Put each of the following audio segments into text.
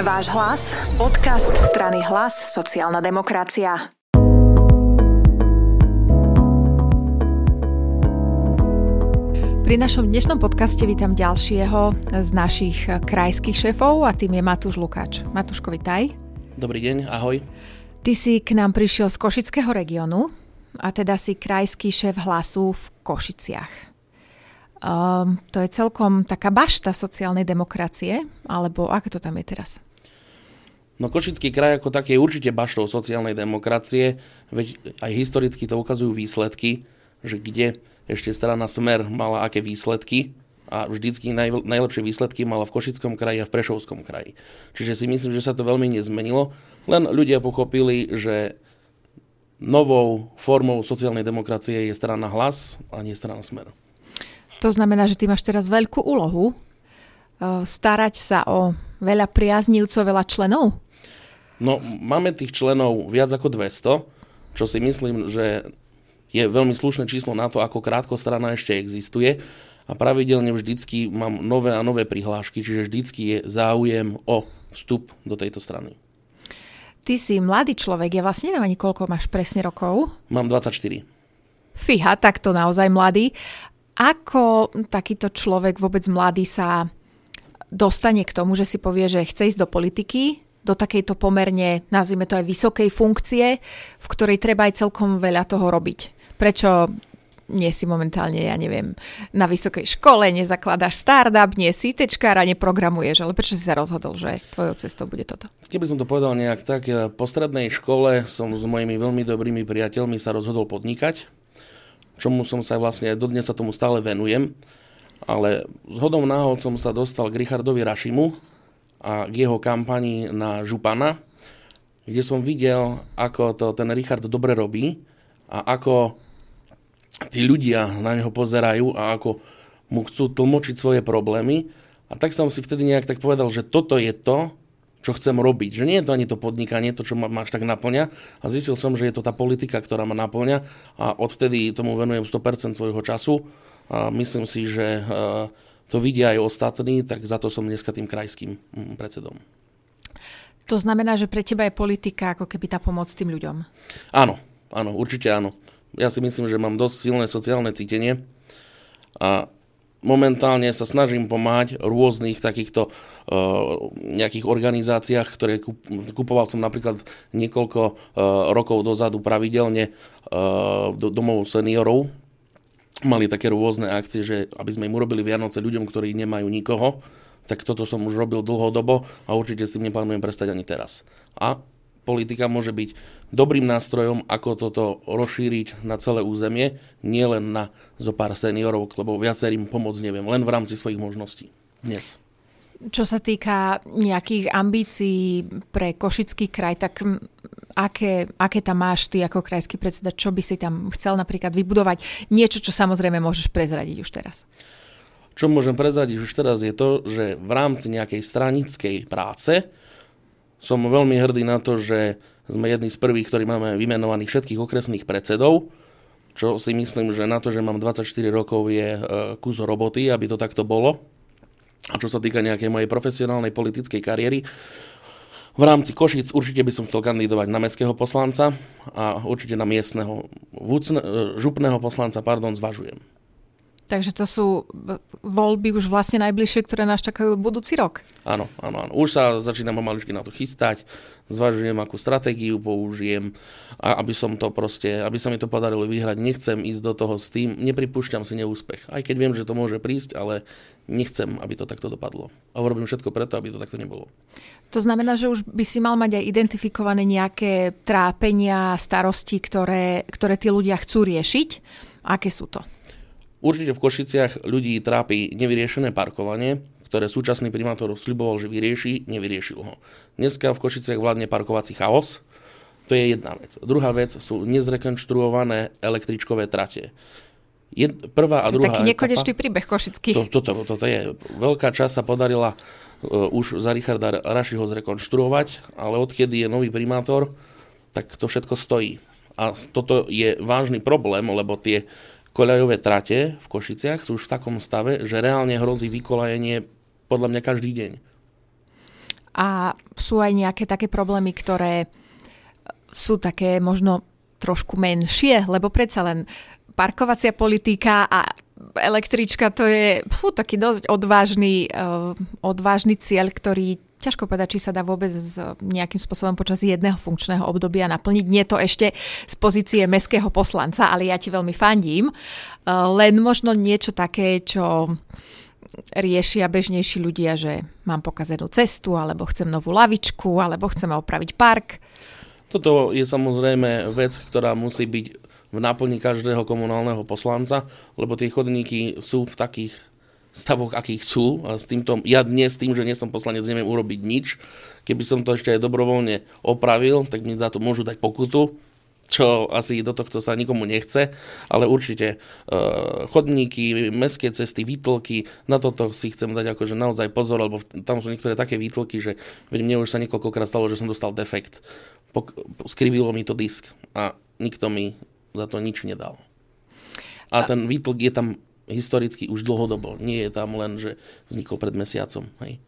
Váš hlas, podcast strany Hlas, sociálna demokracia. Pri našom dnešnom podcaste vítam ďalšieho z našich krajských šéfov a tým je Matúš Lukáč. Matúško, vitaj. Dobrý deň, ahoj. Ty si k nám prišiel z Košického regiónu a teda si krajský šéf hlasu v Košiciach. Um, to je celkom taká bašta sociálnej demokracie, alebo ako to tam je teraz? No Košický kraj ako taký je určite baštou sociálnej demokracie, veď aj historicky to ukazujú výsledky, že kde ešte strana Smer mala aké výsledky a vždycky naj, najlepšie výsledky mala v Košickom kraji a v Prešovskom kraji. Čiže si myslím, že sa to veľmi nezmenilo, len ľudia pochopili, že novou formou sociálnej demokracie je strana Hlas a nie strana Smer. To znamená, že ty máš teraz veľkú úlohu uh, starať sa o veľa priaznívcov, veľa členov? No, máme tých členov viac ako 200, čo si myslím, že je veľmi slušné číslo na to, ako krátko strana ešte existuje a pravidelne vždycky mám nové a nové prihlášky, čiže vždycky je záujem o vstup do tejto strany. Ty si mladý človek, ja vlastne neviem ani koľko máš presne rokov. Mám 24. Fíha, tak to naozaj mladý. Ako takýto človek vôbec mladý sa dostane k tomu, že si povie, že chce ísť do politiky, do takejto pomerne, nazvime to aj vysokej funkcie, v ktorej treba aj celkom veľa toho robiť. Prečo nie si momentálne, ja neviem, na vysokej škole, nezakladáš startup, nie si tečkár a neprogramuješ, ale prečo si sa rozhodol, že tvojou cestou bude toto? Keby som to povedal nejak tak, po strednej škole som s mojimi veľmi dobrými priateľmi sa rozhodol podnikať čomu som sa vlastne, dodnes sa tomu stále venujem. Ale s hodou náhod som sa dostal k Richardovi Rašimu a k jeho kampani na Župana, kde som videl, ako to ten Richard dobre robí a ako tí ľudia na neho pozerajú a ako mu chcú tlmočiť svoje problémy. A tak som si vtedy nejak tak povedal, že toto je to, čo chcem robiť. Že nie je to ani to podnikanie, to, čo ma, máš tak naplňa. A zistil som, že je to tá politika, ktorá ma naplňa a odvtedy tomu venujem 100% svojho času. A myslím si, že e, to vidia aj ostatní, tak za to som dneska tým krajským mm, predsedom. To znamená, že pre teba je politika ako keby tá pomoc tým ľuďom? Áno, áno, určite áno. Ja si myslím, že mám dosť silné sociálne cítenie a momentálne sa snažím pomáhať rôznych takýchto uh, nejakých organizáciách, ktoré kupoval som napríklad niekoľko uh, rokov dozadu pravidelne uh, do, domov seniorov. Mali také rôzne akcie, že aby sme im urobili Vianoce ľuďom, ktorí nemajú nikoho, tak toto som už robil dlhodobo a určite s tým neplánujem prestať ani teraz. A politika môže byť dobrým nástrojom, ako toto rozšíriť na celé územie, nielen na zo pár seniorov, lebo viacerým pomôcť neviem, len v rámci svojich možností dnes. Čo sa týka nejakých ambícií pre Košický kraj, tak aké, aké tam máš ty ako krajský predseda? Čo by si tam chcel napríklad vybudovať? Niečo, čo samozrejme môžeš prezradiť už teraz. Čo môžem prezradiť už teraz je to, že v rámci nejakej stranickej práce som veľmi hrdý na to, že sme jedni z prvých, ktorí máme vymenovaných všetkých okresných predsedov, čo si myslím, že na to, že mám 24 rokov je e, kus roboty, aby to takto bolo. A čo sa týka nejakej mojej profesionálnej politickej kariéry, v rámci Košic určite by som chcel kandidovať na mestského poslanca a určite na miestneho, vúcne, župného poslanca, pardon, zvažujem. Takže to sú voľby už vlastne najbližšie, ktoré nás čakajú budúci rok. Áno, áno, áno. Už sa začínam pomaličky na to chystať, zvažujem, akú stratégiu použijem, a aby som to proste, aby sa mi to podarilo vyhrať. Nechcem ísť do toho s tým, nepripúšťam si neúspech. Aj keď viem, že to môže prísť, ale nechcem, aby to takto dopadlo. A urobím všetko preto, aby to takto nebolo. To znamená, že už by si mal mať aj identifikované nejaké trápenia, starosti, ktoré, ktoré tí ľudia chcú riešiť. Aké sú to? Určite v Košiciach ľudí trápi nevyriešené parkovanie, ktoré súčasný primátor sliboval, že vyrieši, nevyriešil ho. Dneska v Košiciach vládne parkovací chaos, to je jedna vec. Druhá vec sú nezrekonštruované električkové trate. Jed, prvá a to druhá taký nekonečný príbeh košický. To, toto, to, toto je. Veľká časť sa podarila uh, už za Richarda Rašiho zrekonštruovať, ale odkedy je nový primátor, tak to všetko stojí. A toto je vážny problém, lebo tie koľajové trate v Košiciach sú už v takom stave, že reálne hrozí vykolajenie podľa mňa každý deň. A sú aj nejaké také problémy, ktoré sú také možno trošku menšie, lebo predsa len parkovacia politika a električka to je fú, taký dosť odvážny, uh, odvážny cieľ, ktorý ťažko povedať, či sa dá vôbec nejakým spôsobom počas jedného funkčného obdobia naplniť. Nie to ešte z pozície meského poslanca, ale ja ti veľmi fandím. Uh, len možno niečo také, čo riešia bežnejší ľudia, že mám pokazenú cestu, alebo chcem novú lavičku, alebo chceme opraviť park. Toto je samozrejme vec, ktorá musí byť v náplni každého komunálneho poslanca, lebo tie chodníky sú v takých stavoch, akých sú. A s týmto, ja dnes, tým, že nie som poslanec, neviem urobiť nič. Keby som to ešte aj dobrovoľne opravil, tak mi za to môžu dať pokutu čo asi do tohto sa nikomu nechce, ale určite uh, chodníky, mestské cesty, výtlky, na toto si chcem dať akože naozaj pozor, lebo tam sú niektoré také výtlky, že mne už sa niekoľkokrát stalo, že som dostal defekt. Pok- skrivilo mi to disk a nikto mi za to nič nedal. A ten výtlk je tam historicky už dlhodobo. Nie je tam len, že vznikol pred mesiacom. Hej.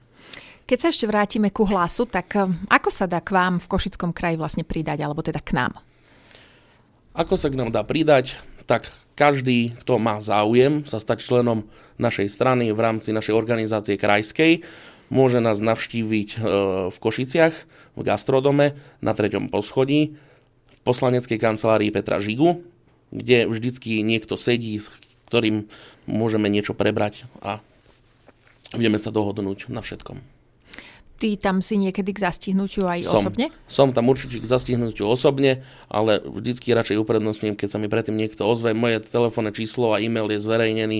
Keď sa ešte vrátime ku hlasu, tak eh, ako sa dá k vám v Košickom kraji vlastne pridať, alebo teda k nám? Ako sa k nám dá pridať? Tak každý, kto má záujem sa stať členom našej strany v rámci našej organizácie krajskej, môže nás navštíviť e, v Košiciach, v gastrodome na treťom poschodí, v poslaneckej kancelárii Petra Žigu, kde vždycky niekto sedí, ktorým môžeme niečo prebrať a vieme sa dohodnúť na všetkom. Ty tam si niekedy k zastihnutiu aj som, osobne? Som tam určite k zastihnutiu osobne, ale vždycky radšej uprednostňujem, keď sa mi predtým niekto ozve. Moje telefónne číslo a e-mail je zverejnený.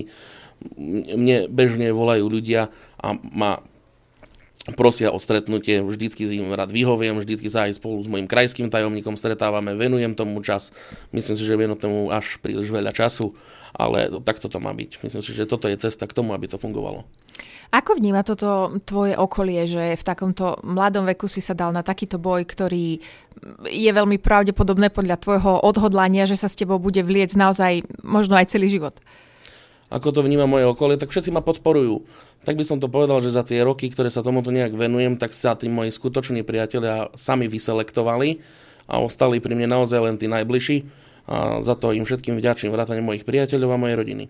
Mne bežne volajú ľudia a ma prosia o stretnutie, vždycky im rád vyhoviem, vždycky sa aj spolu s mojim krajským tajomníkom stretávame, venujem tomu čas. Myslím si, že venujem tomu až príliš veľa času, ale takto to má byť. Myslím si, že toto je cesta k tomu, aby to fungovalo. Ako vníma toto tvoje okolie, že v takomto mladom veku si sa dal na takýto boj, ktorý je veľmi pravdepodobné podľa tvojho odhodlania, že sa s tebou bude vliec naozaj možno aj celý život? Ako to vníma moje okolie, tak všetci ma podporujú. Tak by som to povedal, že za tie roky, ktoré sa tomuto nejak venujem, tak sa tí moji skutoční priatelia sami vyselektovali a ostali pri mne naozaj len tí najbližší. A za to im všetkým vďačím vrátane mojich priateľov a mojej rodiny.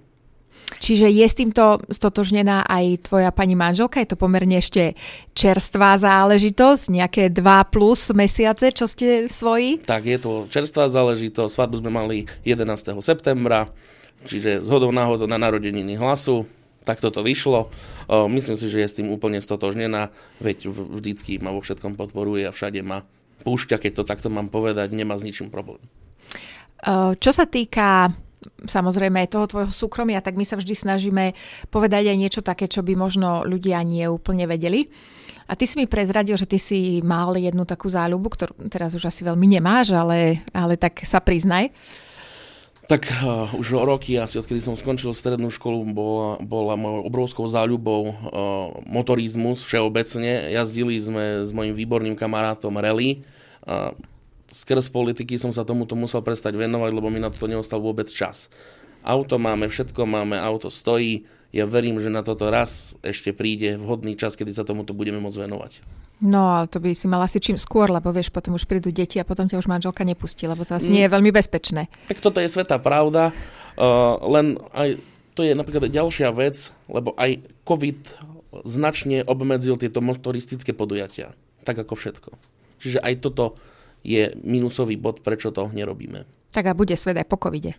Čiže je s týmto stotožnená aj tvoja pani manželka? Je to pomerne ešte čerstvá záležitosť? Nejaké dva plus mesiace, čo ste svoji? Tak, je to čerstvá záležitosť. Svadbu sme mali 11. septembra, čiže z hodou náhodou na narodeniny hlasu. Tak toto vyšlo. Myslím si, že je s tým úplne stotožnená, veď vždycky ma vo všetkom podporuje a všade ma púšťa, keď to takto mám povedať, nemá s ničím problém. Čo sa týka samozrejme aj toho tvojho súkromia, tak my sa vždy snažíme povedať aj niečo také, čo by možno ľudia nie úplne vedeli. A ty si mi prezradil, že ty si mal jednu takú záľubu, ktorú teraz už asi veľmi nemáš, ale, ale tak sa priznaj. Tak uh, už roky, asi odkedy som skončil strednú školu, bola, bola mojou obrovskou záľubou uh, motorizmus všeobecne. Jazdili sme s mojim výborným kamarátom rally. Uh, skrz politiky som sa tomuto musel prestať venovať, lebo mi na to neostal vôbec čas. Auto máme, všetko máme, auto stojí. Ja verím, že na toto raz ešte príde vhodný čas, kedy sa tomuto budeme môcť venovať. No, ale to by si mal asi čím skôr, lebo vieš, potom už prídu deti a potom ťa už manželka nepustí, lebo to asi mm. nie je veľmi bezpečné. Tak toto je svetá pravda, uh, len aj to je napríklad ďalšia vec, lebo aj COVID značne obmedzil tieto motoristické podujatia, tak ako všetko. Čiže aj toto je minusový bod, prečo to nerobíme. Tak a bude svet aj po covide.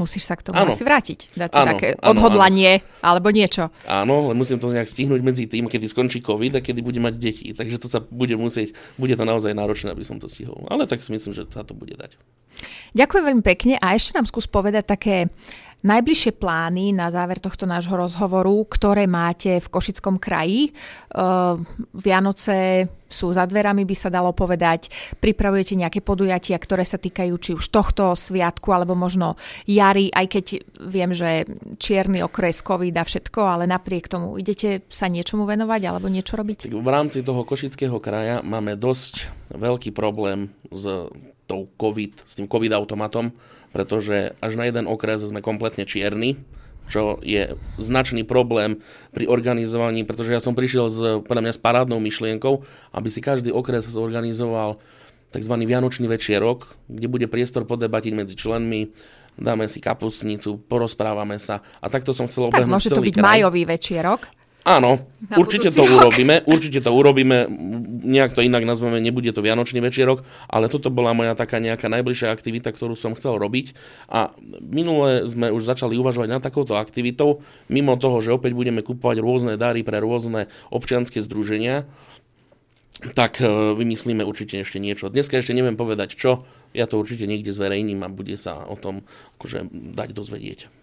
Musíš sa k tomu ano. asi vrátiť, dať si ano, také ano, odhodlanie ano. alebo niečo. Áno, ale musím to nejak stihnúť medzi tým, kedy skončí COVID a kedy bude mať deti. Takže to sa bude musieť, bude to naozaj náročné, aby som to stihol. Ale tak si myslím, že sa to bude dať. Ďakujem veľmi pekne a ešte nám skús povedať také najbližšie plány na záver tohto nášho rozhovoru, ktoré máte v Košickom kraji. Uh, Vianoce sú za dverami, by sa dalo povedať. Pripravujete nejaké podujatia, ktoré sa týkajú či už tohto sviatku, alebo možno jary, aj keď viem, že čierny okres, covid a všetko, ale napriek tomu idete sa niečomu venovať alebo niečo robiť? V rámci toho Košického kraja máme dosť veľký problém s tou COVID, s tým COVID automatom, pretože až na jeden okres sme kompletne čierni, čo je značný problém pri organizovaní, pretože ja som prišiel s, podľa mňa s parádnou myšlienkou, aby si každý okres zorganizoval tzv. Vianočný večierok, kde bude priestor podebatiť medzi členmi, dáme si kapustnicu, porozprávame sa. A takto som chcel obehnúť Tak môže to byť kraj. majový večierok. Áno, na určite to rok. urobíme, určite to urobíme, nejak to inak nazveme, nebude to Vianočný večierok, ale toto bola moja taká nejaká najbližšia aktivita, ktorú som chcel robiť a minule sme už začali uvažovať na takouto aktivitou, mimo toho, že opäť budeme kupovať rôzne dary pre rôzne občianske združenia, tak e, vymyslíme určite ešte niečo. Dneska ešte neviem povedať čo, ja to určite niekde zverejním a bude sa o tom akože dať dozvedieť.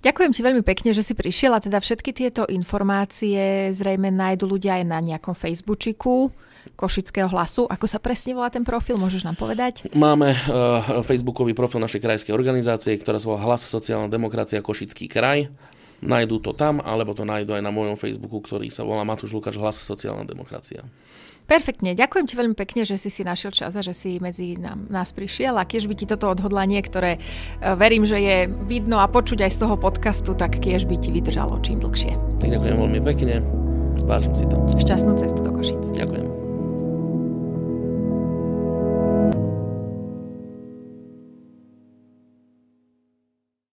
Ďakujem ti veľmi pekne, že si prišiel a teda všetky tieto informácie zrejme nájdu ľudia aj na nejakom Facebooku. Košického hlasu. Ako sa presne volá ten profil, môžeš nám povedať? Máme uh, facebookový profil našej krajskej organizácie, ktorá sa volá Hlas sociálna demokracia Košický kraj. Nájdú to tam, alebo to nájdú aj na mojom Facebooku, ktorý sa volá Matúš Lukáš Hlas sociálna demokracia. Perfektne, ďakujem ti veľmi pekne, že si si našiel čas a že si medzi nám, nás prišiel a keď by ti toto odhodlanie, ktoré e, verím, že je vidno a počuť aj z toho podcastu, tak keď by ti vydržalo čím dlhšie. Tak ďakujem veľmi pekne, vážim si to. Šťastnú cestu do Košic. Ďakujem.